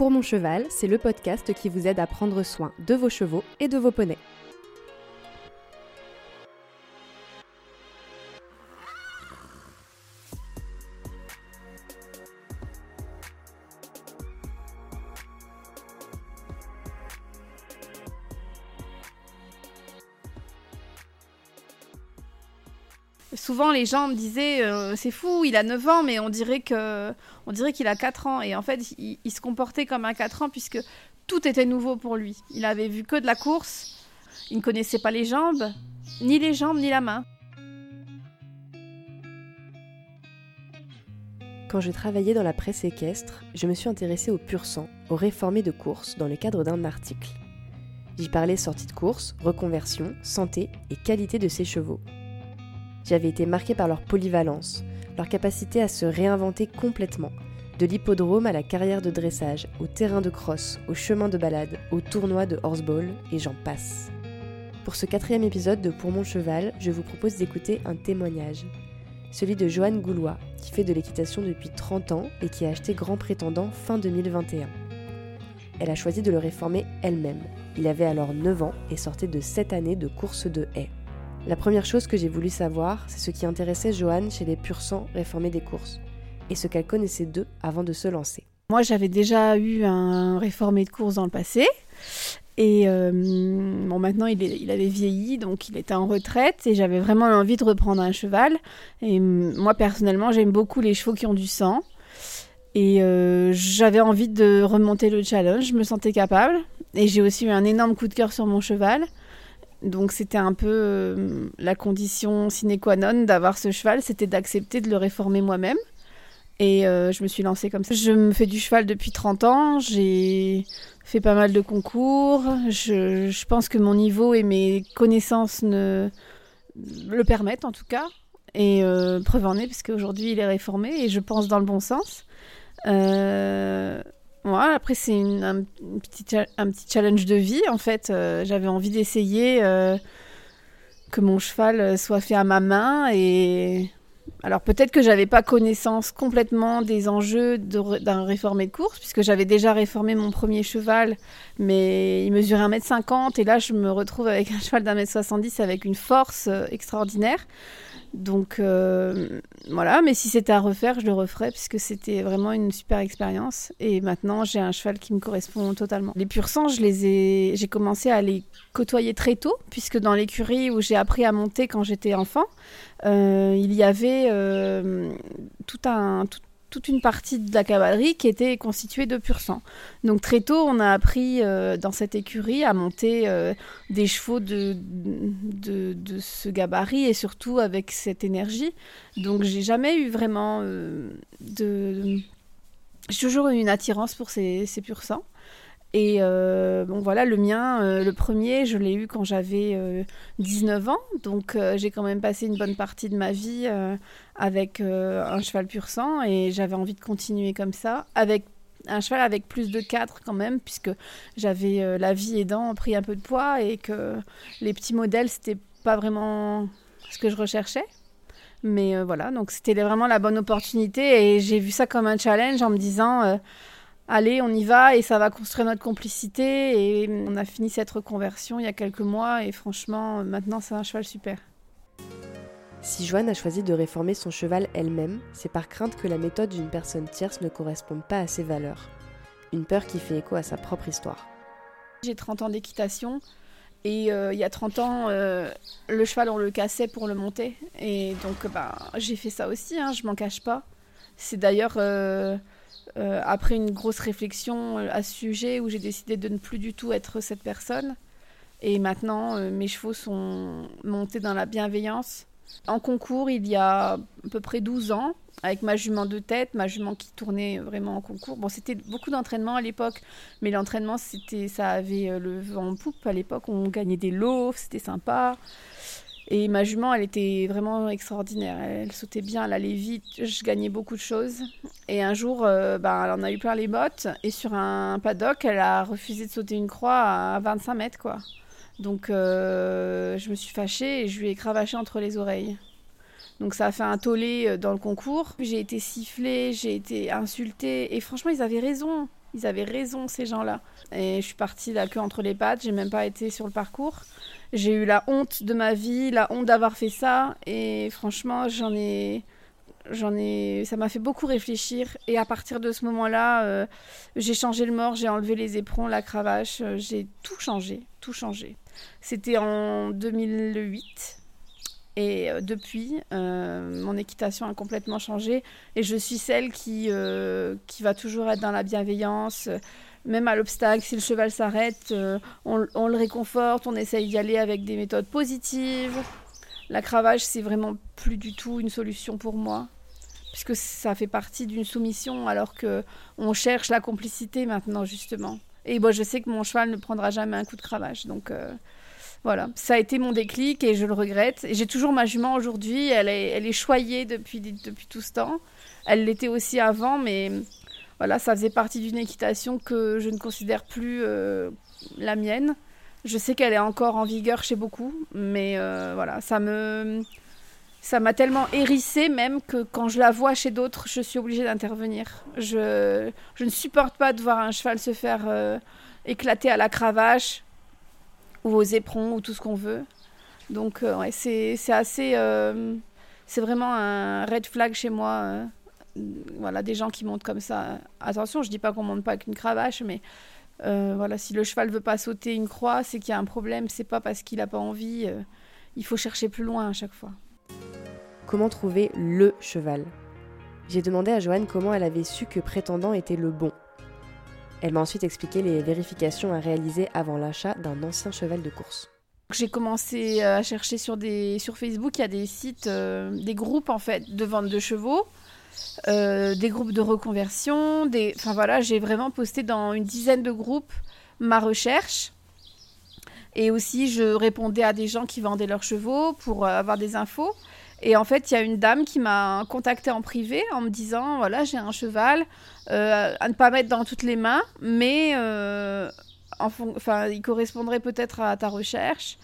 Pour mon cheval, c'est le podcast qui vous aide à prendre soin de vos chevaux et de vos poneys. Les gens me disaient euh, c'est fou, il a 9 ans, mais on dirait que, on dirait qu'il a 4 ans. Et en fait, il, se comportait comme un 4 ans puisque tout était nouveau pour lui. Il avait vu que de la course, il ne connaissait pas les jambes, ni les jambes ni la main. Quand je travaillais dans la presse équestre, je me suis intéressée au pur sang, aux réformés de course, dans le cadre d'un article. J'y parlais sortie de course, reconversion, santé et qualité de ses chevaux. J'avais été marquée par leur polyvalence, leur capacité à se réinventer complètement, de l'hippodrome à la carrière de dressage, au terrain de crosse, au chemin de balade, au tournoi de horseball, et j'en passe. Pour ce quatrième épisode de Pour mon cheval, je vous propose d'écouter un témoignage. Celui de Joanne Goulois, qui fait de l'équitation depuis 30 ans et qui a acheté Grand Prétendant fin 2021. Elle a choisi de le réformer elle-même. Il avait alors 9 ans et sortait de 7 années de course de haie. La première chose que j'ai voulu savoir, c'est ce qui intéressait Joanne chez les pur sang réformés des courses, et ce qu'elle connaissait d'eux avant de se lancer. Moi, j'avais déjà eu un réformé de course dans le passé. Et euh, bon, maintenant, il, avait vieilli, donc il était en retraite. Et j'avais vraiment envie de reprendre un cheval. Et moi, personnellement, j'aime beaucoup les chevaux qui ont du sang. Et euh, j'avais envie de remonter le challenge. Je me sentais capable. Et j'ai aussi eu un énorme coup de cœur sur mon cheval. Donc c'était un peu euh, la condition sine qua non d'avoir ce cheval, c'était d'accepter de le réformer moi-même. Et euh, je me suis lancée comme ça. Je me fais du cheval depuis 30 ans, j'ai fait pas mal de concours. Je, pense que mon niveau et mes connaissances ne, le permettent en tout cas. Et euh, preuve en est, puisqu'aujourd'hui il est réformé et je pense dans le bon sens. Ouais, après, c'est un, petit, un petit challenge de vie, en fait. Euh, J'avais envie d'essayer euh, que mon cheval soit fait à ma main. Et alors, peut-être que j'avais pas connaissance complètement des enjeux d'un réformé de course, puisque j'avais déjà réformé mon premier cheval, mais il mesurait 1m50. Et là, je me retrouve avec un cheval d'un mètre 70 avec une force euh, extraordinaire. Donc euh, voilà, mais si c'était à refaire, je le referais puisque c'était vraiment une super expérience. Et maintenant, j'ai un cheval qui me correspond totalement. Les pur sang, je les ai, j'ai commencé à les côtoyer très tôt puisque dans l'écurie où j'ai appris à monter quand j'étais enfant, euh, il y avait euh, tout un tout, toute une partie de la cavalerie qui était constituée de pur sang. Donc très tôt, on a appris euh, dans cette écurie à monter euh, des chevaux de, de, ce gabarit et surtout avec cette énergie. Donc j'ai jamais eu vraiment euh, de... J'ai toujours eu une attirance pour ces, ces pur sang. Et euh, bon voilà, le mien, euh, le premier, je l'ai eu quand j'avais euh, 19 ans. Donc euh, j'ai quand même passé une bonne partie de ma vie euh, avec un cheval pur sang et j'avais envie de continuer comme ça. Avec un cheval avec plus de 4 quand même, puisque j'avais la vie aidant pris un peu de poids et que les petits modèles, c'était pas vraiment ce que je recherchais. Mais voilà, donc c'était vraiment la bonne opportunité et j'ai vu ça comme un challenge en me disant allez, on y va et ça va construire notre complicité. Et on a fini cette reconversion il y a quelques mois et franchement, maintenant c'est un cheval super. Si Joanne a choisi de réformer son cheval elle-même, c'est par crainte que la méthode d'une personne tierce ne corresponde pas à ses valeurs. Une peur qui fait écho à sa propre histoire. J'ai 30 ans d'équitation et euh, il y a 30 ans, euh, le cheval on le cassait pour le monter. Et donc bah, j'ai fait ça aussi, hein, je m'en cache pas. C'est d'ailleurs... Euh, euh, après une grosse réflexion euh, à ce sujet où j'ai décidé de ne plus du tout être cette personne. Et maintenant, euh, mes chevaux sont montés dans la bienveillance. En concours, il y a à peu près 12 ans, avec ma jument de tête, ma jument qui tournait vraiment en concours. Bon, c'était beaucoup d'entraînement à l'époque, mais l'entraînement, c'était, ça avait le vent en poupe. À l'époque, on gagnait des lots, c'était sympa. Et ma jument, elle était vraiment extraordinaire. Elle sautait bien, elle allait vite. Je gagnais beaucoup de choses. Et un jour, euh, ben, elle en a eu plein les bottes. Et sur un paddock, elle a refusé de sauter une croix à 25 mètres, quoi. Donc, euh, je me suis fâchée et je lui ai cravaché entre les oreilles. Donc, ça a fait un tollé euh, dans le concours. J'ai été sifflée, j'ai été insultée. Et franchement, ils avaient raison. Ils avaient raison, ces gens-là. Et je suis partie la queue entre les pattes, j'ai même pas été sur le parcours. J'ai eu la honte de ma vie, la honte d'avoir fait ça. Et franchement, j'en ai. J'en ai, ça m'a fait beaucoup réfléchir et à partir de ce moment-là, euh, j'ai changé le mort, j'ai enlevé les éperons, la cravache, euh, j'ai tout changé, tout changé. C'était en 2008 et euh, depuis, mon équitation a complètement changé et je suis celle qui, qui va toujours être dans la bienveillance, même à l'obstacle, si le cheval s'arrête, on, on, le réconforte, on essaye d'y aller avec des méthodes positives. La cravache, c'est vraiment plus du tout une solution pour moi, puisque ça fait partie d'une soumission, alors que on cherche la complicité maintenant justement. Et moi, je sais que mon cheval ne prendra jamais un coup de cravache, donc euh, voilà, ça a été mon déclic et je le regrette. Et j'ai toujours ma jument aujourd'hui, elle est, elle est choyée depuis, depuis tout ce temps. Elle l'était aussi avant, mais voilà, ça faisait partie d'une équitation que je ne considère plus euh, la mienne. Je sais qu'elle est encore en vigueur chez beaucoup, mais euh, voilà, ça me ça m'a tellement hérissé même que quand je la vois chez d'autres, je suis obligée d'intervenir. Je, je ne supporte pas de voir un cheval se faire euh, éclater à la cravache ou aux éperons ou tout ce qu'on veut. Donc ouais, c'est assez... c'est vraiment un red flag chez moi. Voilà, des gens qui montent comme ça. Attention, je dis pas qu'on monte pas avec une cravache, mais euh, voilà, si le cheval veut pas sauter une croix, c'est qu'il y a un problème. C'est pas parce qu'il a pas envie. Euh, il faut chercher plus loin à chaque fois. Comment trouver le cheval? J'ai demandé à Joanne comment elle avait su que prétendant était le bon. Elle m'a ensuite expliqué les vérifications à réaliser avant l'achat d'un ancien cheval de course. J'ai commencé à chercher sur, des, sur Facebook, il y a des sites, euh, des groupes en fait de vente de chevaux. Euh, des groupes de reconversion, des... enfin voilà, j'ai vraiment posté dans une dizaine de groupes ma recherche. Et aussi, je répondais à des gens qui vendaient leurs chevaux pour euh, avoir des infos. Et en fait, il y a une dame qui m'a contacté en privé en me disant voilà, j'ai un cheval euh, à ne pas mettre dans toutes les mains, mais enfin, il correspondrait peut-être à ta recherche.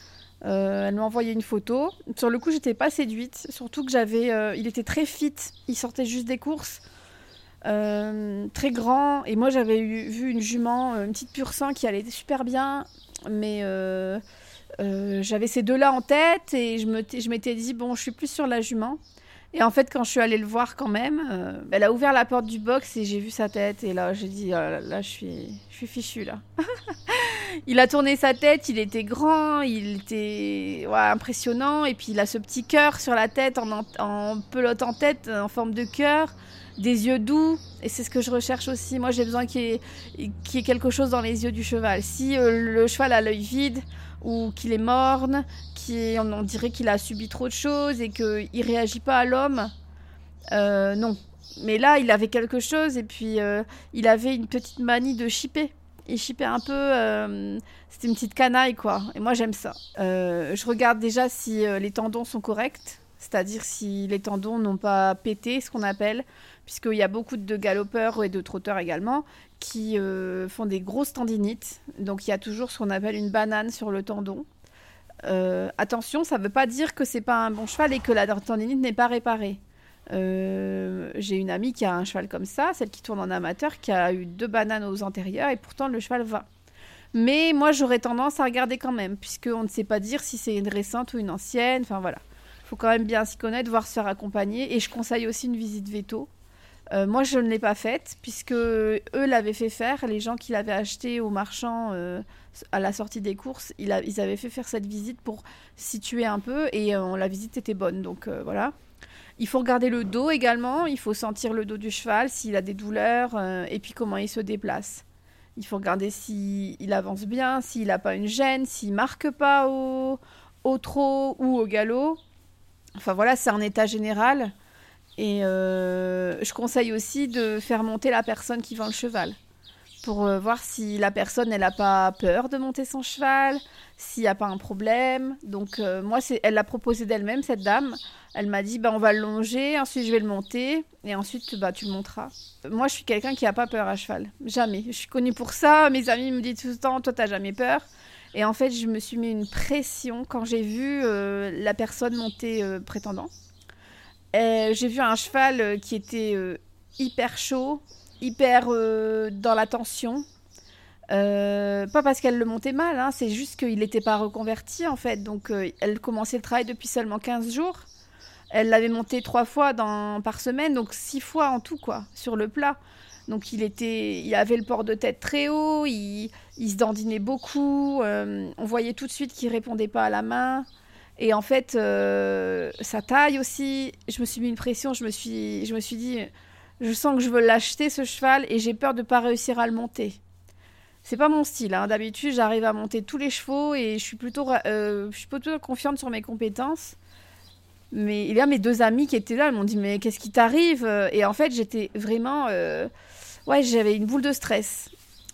Euh, elle m'a envoyé une photo. Sur le coup, j'étais pas séduite, surtout que j'avais. Euh, il était très fit, il sortait juste des courses, euh, très grand. Et moi, j'avais vu une jument, une petite pur sang qui allait super bien, mais j'avais ces deux-là en tête et je m'étais dit bon, je suis plus sur la jument. Et en fait, quand je suis allée le voir quand même, elle a ouvert la porte du box et j'ai vu sa tête. Et là, j'ai dit, oh là, je suis, je suis fichue là. il a tourné sa tête, il était grand, il était impressionnant, et puis il a ce petit cœur sur la tête, en, pelote en tête, en forme de cœur, des yeux doux, et c'est ce que je recherche aussi. Moi, j'ai besoin qu'il y, ait quelque chose dans les yeux du cheval. Si euh, le cheval a l'œil vide, ou qu'il est morne, qu'on on dirait qu'il a subi trop de choses et qu'il réagit pas à l'homme, euh, non. Mais là, il avait quelque chose, et puis euh, il avait une petite manie de chipper il chipait un peu. Euh, c'était une petite canaille, quoi. Et moi, j'aime ça. Euh, je regarde déjà si euh, les tendons sont corrects, c'est-à-dire si les tendons n'ont pas pété, ce qu'on appelle, puisqu'il y a beaucoup de galopeurs et de trotteurs également qui font des grosses tendinites. Donc, il y a toujours ce qu'on appelle une banane sur le tendon. attention, ça ne veut pas dire que c'est pas un bon cheval et que la tendinite n'est pas réparée. Euh, j'ai une amie qui a un cheval comme ça, celle qui tourne en amateur, qui a eu deux bananes aux antérieurs et pourtant le cheval va. Mais moi j'aurais tendance à regarder quand même, puisqu'on ne sait pas dire si c'est une récente ou une ancienne. Enfin voilà, il faut quand même bien s'y connaître, voir se faire accompagner. Et je conseille aussi une visite veto. Euh, moi je ne l'ai pas faite, puisque eux l'avaient fait faire, les gens qui l'avaient acheté au marchand euh, à la sortie des courses, ils, ils, avaient fait faire cette visite pour situer un peu et la visite était bonne. Donc voilà. Il faut regarder le dos également, il faut sentir le dos du cheval, s'il a des douleurs, euh, et puis comment il se déplace. Il faut regarder s'il avance bien, s'il n'a pas une gêne, s'il marque pas au, trot ou au galop. Enfin voilà, c'est un état général. Et euh, je conseille aussi de faire monter la personne qui vend le cheval pour euh, voir si la personne elle n'a pas peur de monter son cheval, s'il n'y a pas un problème. Donc moi c'est elle l'a proposé d'elle-même cette dame. Elle m'a dit bah, on va le longer, ensuite je vais le monter, et ensuite bah, tu le monteras. Moi, je suis quelqu'un qui n'a pas peur à cheval. Jamais. Je suis connue pour ça. Mes amis me disent tout le temps toi, t'as jamais peur. Et en fait, je me suis mis une pression quand j'ai vu euh, la personne monter euh, prétendant. J'ai vu un cheval euh, qui était hyper chaud, hyper dans la tension. pas parce qu'elle le montait mal, hein, c'est juste qu'il n'était pas reconverti en fait. Donc elle commençait le travail depuis seulement 15 jours. Elle l'avait monté trois fois par semaine, donc six fois en tout, quoi, sur le plat. Donc il était, il avait le port de tête très haut, il, se dandinait beaucoup. Euh, on voyait tout de suite qu'il répondait pas à la main. Et en fait, euh, sa taille aussi, je me suis mis une pression. Je me suis, je me suis dit, je sens que je veux l'acheter ce cheval et j'ai peur de pas réussir à le monter. C'est pas mon style. Hein. D'habitude, j'arrive à monter tous les chevaux et je suis plutôt, euh, je suis plutôt confiante sur mes compétences. Mais il y a mes deux amis qui étaient là, ils m'ont dit mais qu'est-ce qui t'arrive? Et en fait j'étais vraiment, euh, ouais j'avais une boule de stress.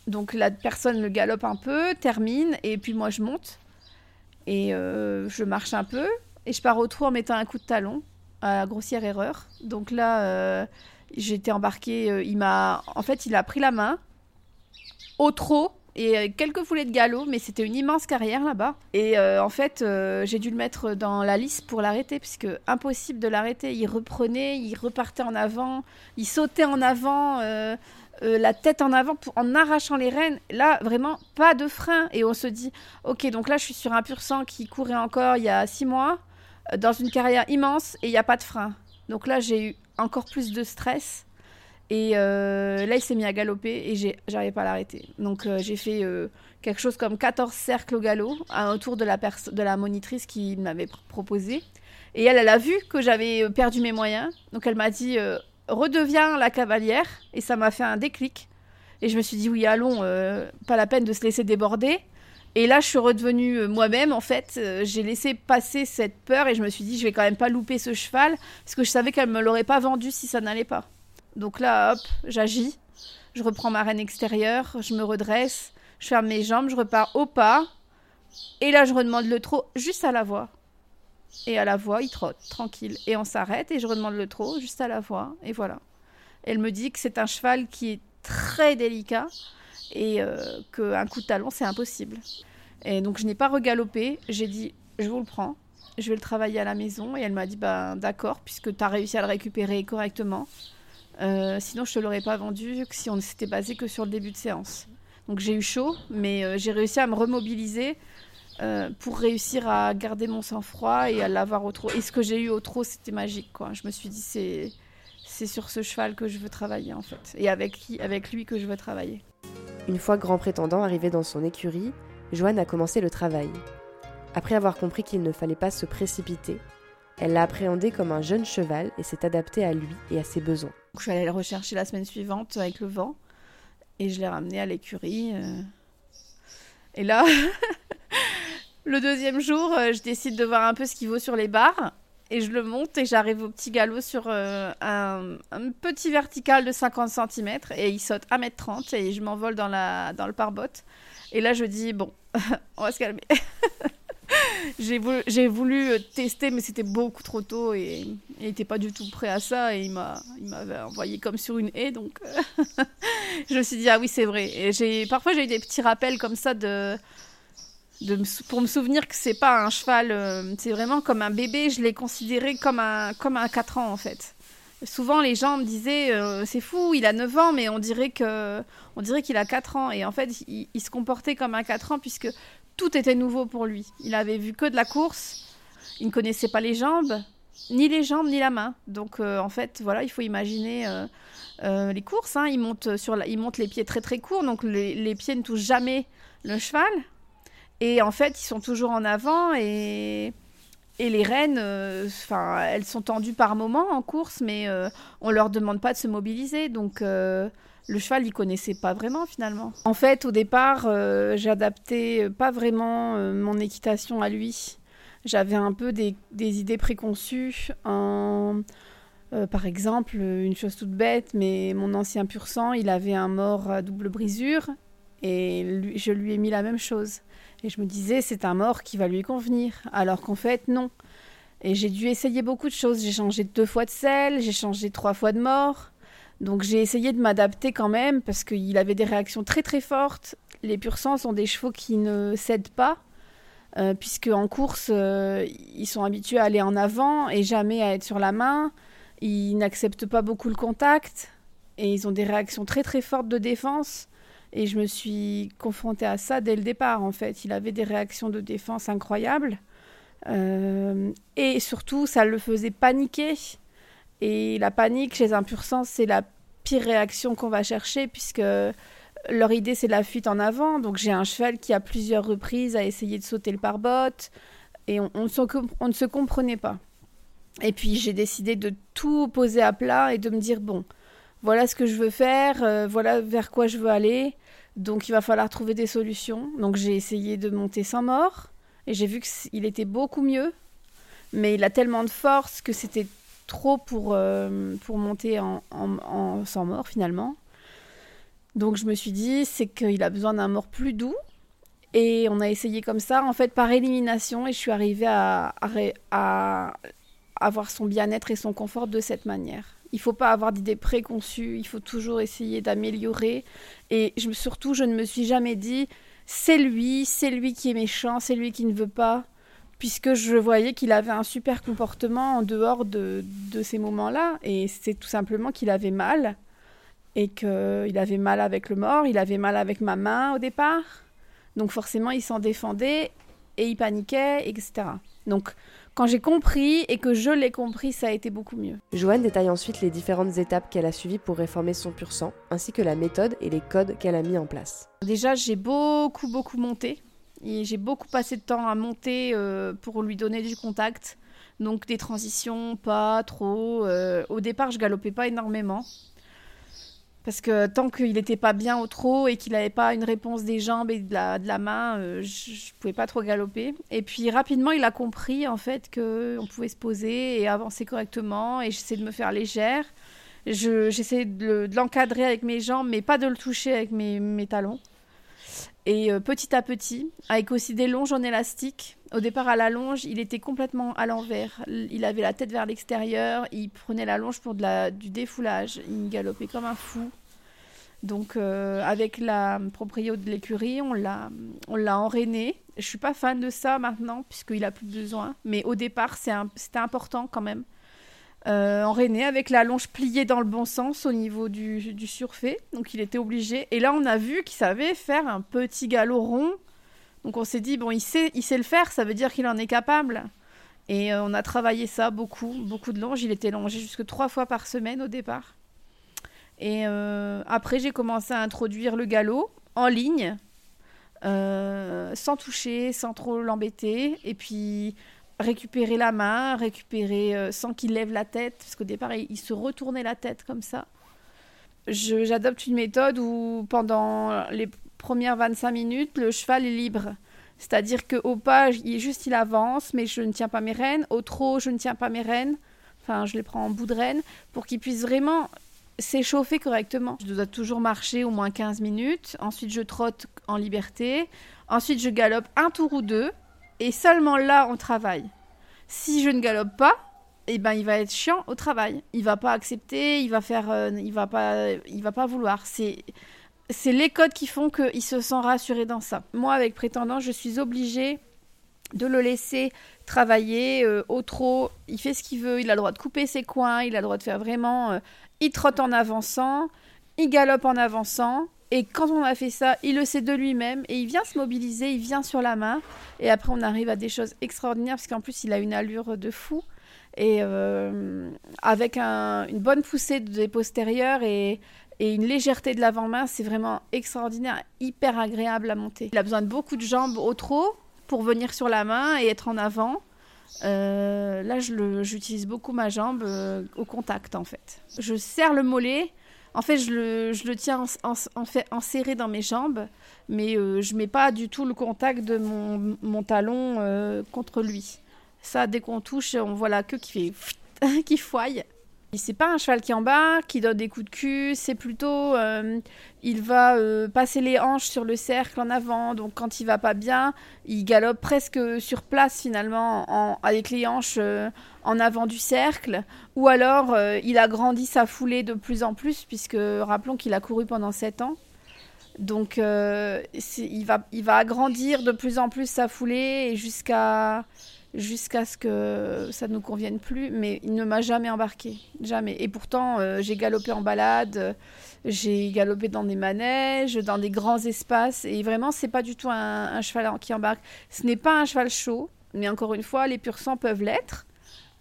Donc la personne me galope un peu, termine et puis moi je monte et euh, je marche un peu et je pars au trou en mettant un coup de talon à grossière erreur. Donc là euh, j'étais embarquée, il m'a, en fait il a pris la main au trot et euh, quelques foulées de galop, mais c'était une immense carrière là-bas. Et euh, en fait, euh, j'ai dû le mettre dans la liste pour l'arrêter, puisque impossible de l'arrêter. Il reprenait, il repartait en avant, il sautait en avant, la tête en avant, en arrachant les rênes. Là, vraiment, pas de frein. Et on se dit, ok, donc là, je suis sur un pur sang qui courait encore il y a six mois, dans une carrière immense, et il n'y a pas de frein. Donc là, j'ai eu encore plus de stress. Et euh, là, il s'est mis à galoper et j'arrivais pas à l'arrêter. Donc euh, j'ai fait euh, quelque chose comme 14 cercles au galop autour de la, de la monitrice qui m'avait proposé. Et elle, elle a vu que j'avais perdu mes moyens. Donc elle m'a dit redeviens la cavalière. Et ça m'a fait un déclic. Et je me suis dit oui, allons, pas la peine de se laisser déborder. Et là, je suis redevenue moi-même, en fait. j'ai laissé passer cette peur et je me suis dit, je vais quand même pas louper ce cheval, parce que je savais qu'elle me l'aurait pas vendu si ça n'allait pas. Donc là, hop, j'agis. Je reprends ma reine extérieure, je me redresse, je ferme mes jambes, je repars au pas. Et là, je redemande le trot juste à la voix. Et à la voix, il trotte, tranquille. Et on s'arrête et je redemande le trot juste à la voix. Et voilà. Elle me dit que c'est un cheval qui est très délicat et euh, qu'un coup de talon, c'est impossible. Et donc, je n'ai pas regalopé. J'ai dit, je vous le prends. Je vais le travailler à la maison. Et elle m'a dit, ben, d'accord, puisque tu as réussi à le récupérer correctement. Euh, sinon, je te l'aurais pas vendu si on ne s'était basé que sur le début de séance. Donc j'ai eu chaud, mais euh, j'ai réussi à me remobiliser euh, pour réussir à garder mon sang-froid et à l'avoir au trot. Et ce que j'ai eu au trot, c'était magique. Je me suis dit, c'est, c'est sur ce cheval que je veux travailler en fait. Et avec, avec lui que je veux travailler. Une fois grand prétendant arrivé dans son écurie, Joanne a commencé le travail. Après avoir compris qu'il ne fallait pas se précipiter, elle l'a appréhendé comme un jeune cheval et s'est adaptée à lui et à ses besoins. Je suis allée le rechercher la semaine suivante avec le vent et je l'ai ramené à l'écurie. Euh. Et là, le deuxième jour, euh, je décide de voir un peu ce qu'il vaut sur les barres et je le monte et j'arrive au petit galop sur euh, un, petit vertical de 50 cm et il saute 1m30 et je m'envole dans, le pare-botte. Et là, je dis, bon, on va se calmer. j'ai voulu, euh, tester, mais c'était beaucoup trop tôt et il n'était pas du tout prêt à ça. Et il m'avait envoyé comme sur une haie. Donc, je me suis dit, ah oui, c'est vrai. Et parfois, j'ai eu des petits rappels comme ça de, pour me souvenir que c'est pas un cheval, euh, c'est vraiment comme un bébé. Je l'ai considéré comme un, comme un 4 ans, en fait. Souvent, les gens me disaient, c'est fou, il a 9 ans, mais on dirait que, on dirait qu'il a 4 ans. Et en fait, il, se comportait comme un 4 ans, puisque tout était nouveau pour lui. Il avait vu que de la course, il ne connaissait pas les jambes, ni les jambes, ni la main. Donc euh, en fait, voilà, il faut imaginer euh, euh, les courses. Hein. Il, monte sur les pieds très très courts, donc les, pieds ne touchent jamais le cheval. Et en fait, ils sont toujours en avant et, les rênes, enfin, elles sont tendues par moments en course, mais on leur demande pas de se mobiliser. Donc le cheval, il connaissait pas vraiment finalement. En fait, au départ, euh, j'adaptais pas vraiment euh, mon équitation à lui. J'avais un peu des, idées préconçues. Euh, par exemple, une chose toute bête, mais mon ancien pur sang, il avait un mort à double brisure et je lui ai mis la même chose. Et je me disais, c'est un mort qui va lui convenir. Alors qu'en fait, non. Et j'ai dû essayer beaucoup de choses. J'ai changé deux fois de selle, j'ai changé trois fois de mort. Donc j'ai essayé de m'adapter quand même parce qu'il avait des réactions très très fortes. Les pur sang sont des chevaux qui ne cèdent pas, euh, puisque en course, euh, ils sont habitués à aller en avant et jamais à être sur la main. Ils n'acceptent pas beaucoup le contact. et ils ont des réactions très très fortes de défense. Et je me suis confrontée à ça dès le départ, en fait. Il avait des réactions de défense incroyables. Euh, et surtout, ça le faisait paniquer. Et la panique chez un pur sang, c'est la pire réaction qu'on va chercher, puisque leur idée, c'est la fuite en avant. Donc j'ai un cheval qui, à plusieurs reprises, a essayé de sauter le pare-botte. Et on, ne se comprenait pas. Et puis j'ai décidé de tout poser à plat et de me dire, bon, voilà ce que je veux faire, euh, voilà vers quoi je veux aller. Donc il va falloir trouver des solutions. Donc j'ai essayé de monter sans mort et j'ai vu qu'il était beaucoup mieux. Mais il a tellement de force que c'était trop pour, euh, pour monter en, sans mort finalement. Donc je me suis dit, c'est qu'il a besoin d'un mort plus doux. Et on a essayé comme ça, en fait, par élimination. Et je suis arrivée à avoir son bien-être et son confort de cette manière. Il faut pas avoir d'idées préconçues, il faut toujours essayer d'améliorer. Et surtout, je ne me suis jamais dit, c'est lui, c'est lui qui est méchant, c'est lui qui ne veut pas, puisque je voyais qu'il avait un super comportement en dehors de, de ces moments-là. Et c'est tout simplement qu'il avait mal, et qu'il avait mal avec le mort, il avait mal avec ma main au départ. Donc forcément, il s'en défendait, et il paniquait, etc. Donc quand j'ai compris et que je l'ai compris, ça a été beaucoup mieux. Joanne détaille ensuite les différentes étapes qu'elle a suivies pour réformer son pur sang, ainsi que la méthode et les codes qu'elle a mis en place. Déjà, j'ai beaucoup, beaucoup monté. Et j'ai beaucoup passé de temps à monter euh, pour lui donner du contact. Donc des transitions, pas trop. Euh, au départ, je galopais pas énormément. Parce que tant qu'il n'était pas bien au trot et qu'il n'avait pas une réponse des jambes et de la, de la main, euh, je ne pouvais pas trop galoper. Et puis rapidement, il a compris en fait qu'on pouvait se poser et avancer correctement. Et j'essaie de me faire légère. J'essaie de l'encadrer avec mes jambes, mais pas de le toucher avec mes, mes talons. Et euh, petit à petit, avec aussi des longes en élastique. Au départ, à la longe, il était complètement à l'envers. Il avait la tête vers l'extérieur. Il prenait la longe pour du défoulage. Il galopait comme un fou. Donc, euh, avec la proprio de l'écurie, on l'a, on l'a enrainé. Je suis pas fan de ça maintenant, puisqu'il a plus besoin. Mais au départ, c'était important quand même. Euh, enrainé avec la longe pliée dans le bon sens au niveau du, du surfait. Donc, il était obligé. Et là, on a vu qu'il savait faire un petit galop rond. Donc, on s'est dit, bon, il sait, il sait le faire, ça veut dire qu'il en est capable. Et euh, on a travaillé ça beaucoup, beaucoup de longe. Il était longé jusque trois fois par semaine au départ. Et euh, après, j'ai commencé à introduire le galop en ligne, sans toucher, sans trop l'embêter. Et puis récupérer la main, récupérer euh, sans qu'il lève la tête, parce qu'au départ, il, se retournait la tête comme ça. J'adopte une méthode où pendant les premières 25 minutes, le cheval est libre. C'est-à-dire qu'au pas, il, juste il avance, mais je ne tiens pas mes rênes. Au trot, je ne tiens pas mes rênes. Enfin, je les prends en bout de rêne pour qu'il puisse vraiment s'échauffer correctement. Je dois toujours marcher au moins 15 minutes. Ensuite, je trotte en liberté. Ensuite, je galope un tour ou deux. Et seulement là, on travaille. Si je ne galope pas, eh ben, il va être chiant au travail. Il va pas accepter, il va faire, euh, il va pas, il va pas vouloir. C'est, c'est les codes qui font qu'il se sent rassuré dans ça. Moi, avec prétendant, je suis obligée de le laisser travailler euh, au trot. Il fait ce qu'il veut, il a le droit de couper ses coins, il a le droit de faire vraiment euh, il trotte en avançant, il galope en avançant. Et quand on a fait ça, il le sait de lui-même et il vient se mobiliser, il vient sur la main. Et après, on arrive à des choses extraordinaires parce qu'en plus, il a une allure de fou. Et euh, avec une bonne poussée des postérieurs et, une légèreté de l'avant-main, c'est vraiment extraordinaire, hyper agréable à monter. Il a besoin de beaucoup de jambes au trot pour venir sur la main et être en avant. Euh, là, j'utilise beaucoup ma jambe euh, au contact, en fait. Je serre le mollet. En fait, je le, tiens en, fait, enserré dans mes jambes, mais euh, je mets pas du tout le contact de mon, talon contre lui. Ça, dès qu'on touche, on voit la queue qui fait qui foille. C'est pas un cheval qui embarque, qui donne des coups de cul, c'est plutôt euh, il va euh, passer les hanches sur le cercle en avant, donc quand il va pas bien, il galope presque sur place finalement en, avec les hanches euh, en avant du cercle, ou alors il agrandit sa foulée de plus en plus puisque rappelons qu'il a couru pendant 7 ans. Donc il va, il va agrandir de plus en plus sa foulée jusqu'à jusqu'à ce que ça ne nous convienne plus, mais il ne m'a jamais embarqué, jamais. Et pourtant, euh, j'ai galopé en balade, j'ai galopé dans des manèges, dans des grands espaces, et vraiment, c'est pas du tout un, cheval qui embarque. Ce n'est pas un cheval chaud, mais encore une fois, les pur sang peuvent l'être.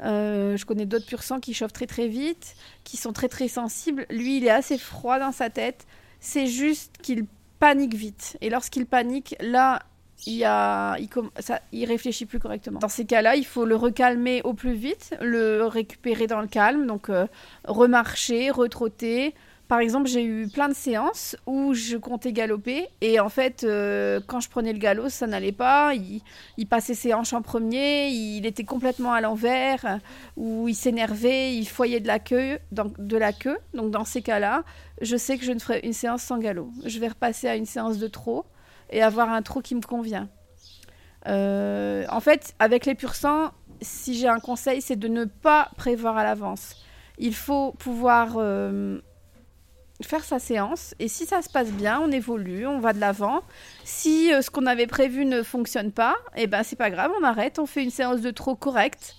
Euh, je connais d'autres pur sang qui chauffent très très vite, qui sont très très sensibles. Lui, il est assez froid dans sa tête. C'est juste qu'il panique vite. Et lorsqu'il panique, là, il, réfléchit plus correctement. Dans ces cas-là, il faut le recalmer au plus vite, le récupérer dans le calme, donc euh, remarcher, retrotter. Par exemple, j'ai eu plein de séances où je comptais galoper et en fait, euh, quand je prenais le galop, ça n'allait pas. Il, passait ses hanches en premier, il était complètement à l'envers, ou il s'énervait, il foyait de la queue, donc, de la queue. Donc dans ces cas-là, je sais que je ne ferai une séance sans galop. Je vais repasser à une séance de trop et avoir un trot qui me convient. Euh, en fait, avec les pur sang, si j'ai un conseil, c'est de ne pas prévoir à l'avance. Il faut pouvoir euh, faire sa séance et si ça se passe bien, on évolue, on va de l'avant. Si euh, ce qu'on avait prévu ne fonctionne pas, eh ben c'est pas grave, on arrête, on fait une séance de trot correcte.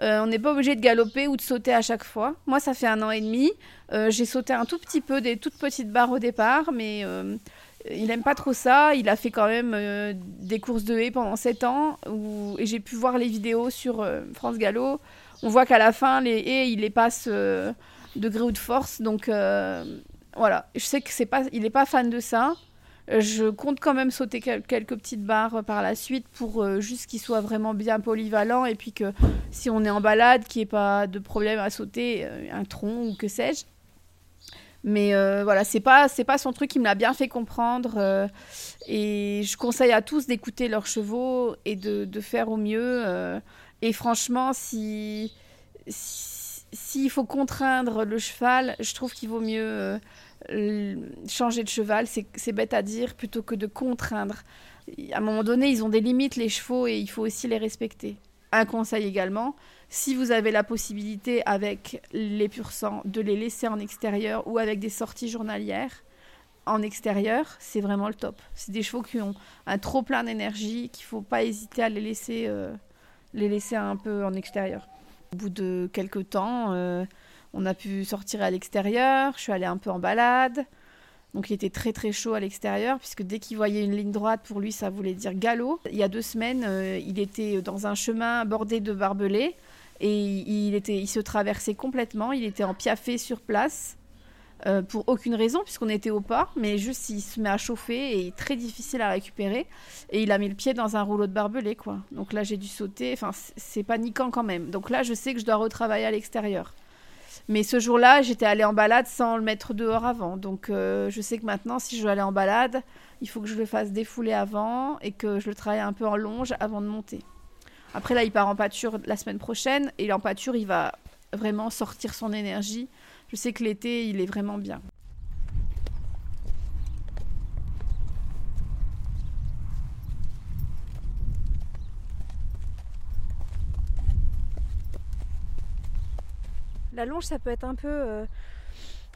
on n'est pas obligé de galoper ou de sauter à chaque fois. Moi, ça fait un an et demi. j'ai sauté un tout petit peu des toutes petites barres au départ, mais il n'aime pas trop ça. Il a fait quand même euh, des courses de haie pendant 7 ans. Et j'ai pu voir les vidéos sur euh, France Gallo. On voit qu'à la fin, les haies, il les passe euh, de gré ou de force. Donc voilà, je sais que c'est pas, il n'est pas fan de ça. Je compte quand même sauter quelques petites barres par la suite pour juste qu'il soit vraiment bien polyvalent et puis que si on est en balade, qu'il n'y ait pas de problème à sauter un tronc ou que sais-je. Mais euh, voilà, c'est pas c'est pas son truc qui me l'a bien fait comprendre. Euh, et je conseille à tous d'écouter leurs chevaux et de, faire au mieux. Euh, et franchement, si s'il faut contraindre le cheval, je trouve qu'il vaut mieux changer de cheval. C'est bête à dire plutôt que de contraindre. À un moment donné, ils ont des limites les chevaux et il faut aussi les respecter. Un conseil également, si vous avez la possibilité avec les pur sang de les laisser en extérieur ou avec des sorties journalières en extérieur, c'est vraiment le top. C'est des chevaux qui ont un trop plein d'énergie, qu'il ne faut pas hésiter à les laisser, euh, les laisser un peu en extérieur. Au bout de quelques temps, euh, on a pu sortir à l'extérieur, je suis allée un peu en balade. Donc il était très très chaud à l'extérieur, puisque dès qu'il voyait une ligne droite, pour lui, ça voulait dire galop. Il y a deux semaines, euh, il était dans un chemin bordé de barbelés. Et il, était, il se traversait complètement, il était en piaffé sur place. Euh, pour aucune raison, puisqu'on était au port, mais juste il se met à chauffer et très difficile à récupérer. Et il a mis le pied dans un rouleau de barbelé, quoi. Donc là, j'ai dû sauter. Enfin, c'est paniquant quand même. Donc là, je sais que je dois retravailler à l'extérieur. Mais ce jour-là, j'étais allée en balade sans le mettre dehors avant. Donc euh, je sais que maintenant, si je veux aller en balade, il faut que je le fasse défouler avant et que je le travaille un peu en longe avant de monter. Après, là, il part en pâture la semaine prochaine. Et en pâture, il va vraiment sortir son énergie. Je sais que l'été, il est vraiment bien. La longe, ça peut être un peu euh,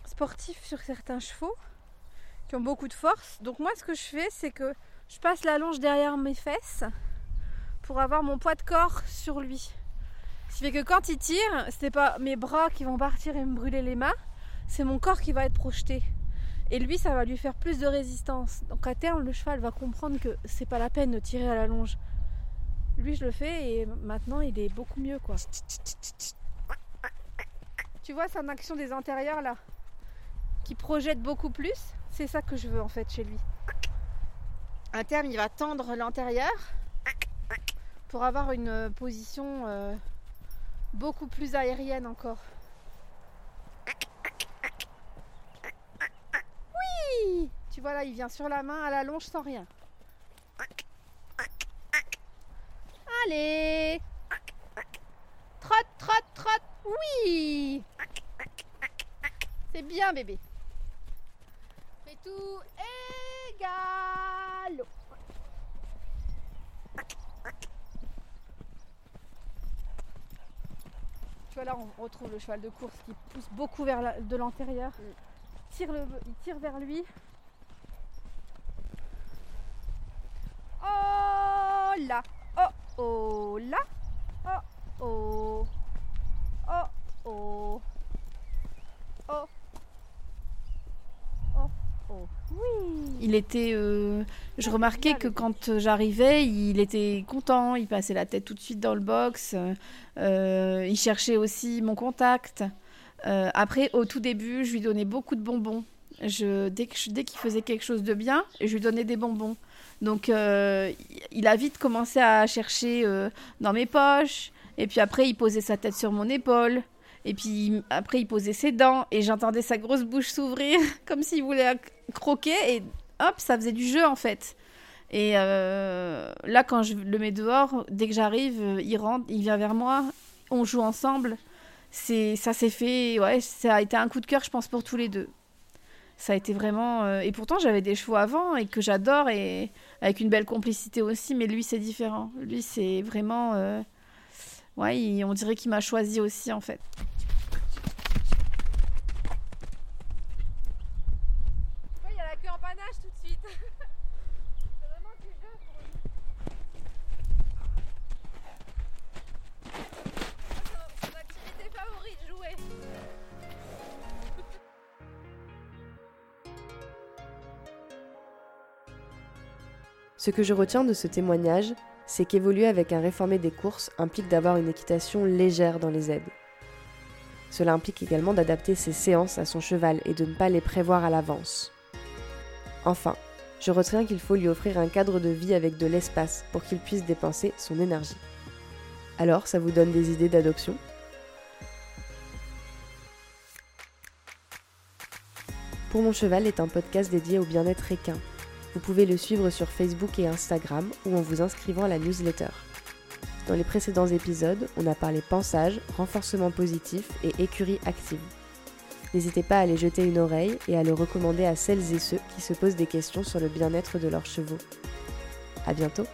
sportif sur certains chevaux qui ont beaucoup de force. Donc moi, ce que je fais, c'est que je passe la longe derrière mes fesses pour avoir mon poids de corps sur lui. Ce qui fait que quand il tire, ce n'est pas mes bras qui vont partir et me brûler les mains, c'est mon corps qui va être projeté. Et lui, ça va lui faire plus de résistance. Donc à terme, le cheval va comprendre que c'est pas la peine de tirer à la longe. Lui, je le fais et maintenant, il est beaucoup mieux, quoi. Tu vois, c'est action des antérieurs là, qui projette beaucoup plus. C'est ça que je veux en fait chez lui. À terme, il va tendre l'antérieur pour avoir une euh, position euh, beaucoup plus aérienne encore. Oui Tu vois là, il vient sur la main à la longe sans rien. Allez Trotte, trotte, trotte Oui C'est bien bébé. Fais tout égal là, on retrouve le cheval de course qui pousse beaucoup vers de l'intérieur. Tire le, il tire vers lui. Oh là Oh oh là oh. Oh oh. Oh. Oh oh. Oui. Il était. euh, je remarquais que quand j'arrivais, il était content. Il passait la tête tout de suite dans le box. euh, il cherchait aussi mon contact. Euh, après, au tout début, je lui donnais beaucoup de bonbons. Je, dès qu'il faisait quelque chose de bien, je lui donnais des bonbons. Donc, il a vite commencé à chercher dans mes poches. Et puis après, il posait sa tête sur mon épaule. Et puis après, il posait ses dents. Et j'entendais sa grosse bouche s'ouvrir comme s'il voulait croquer. Et hop, ça faisait du jeu en fait. Et euh, là, quand je le mets dehors, dès que j'arrive, euh, il rentre, il vient vers moi. On joue ensemble. C'est, ça s'est fait. Ouais, ça a été un coup de cœur, je pense, pour tous les deux. Ça a été vraiment. euh, et pourtant, j'avais des chevaux avant et que j'adore et avec une belle complicité aussi. Mais lui, c'est différent. Lui, c'est vraiment. Ouais, on dirait qu'il m'a choisi aussi en fait. Ce que je retiens de ce témoignage, c'est qu'évoluer avec un réformé des courses implique d'avoir une équitation légère dans les aides. Cela implique également d'adapter ses séances à son cheval et de ne pas les prévoir à l'avance. Enfin, je retiens qu'il faut lui offrir un cadre de vie avec de l'espace pour qu'il puisse dépenser son énergie. Alors, ça vous donne des idées d'adoption? Pour mon cheval est un podcast dédié au bien-être équin. Vous pouvez le suivre sur Facebook et Instagram ou en vous inscrivant à la newsletter. Dans les précédents épisodes, on a parlé pensage, renforcement positif et écurie active. N'hésitez pas à aller jeter une oreille et à le recommander à celles et ceux qui se posent des questions sur le bien-être de leurs chevaux. À bientôt!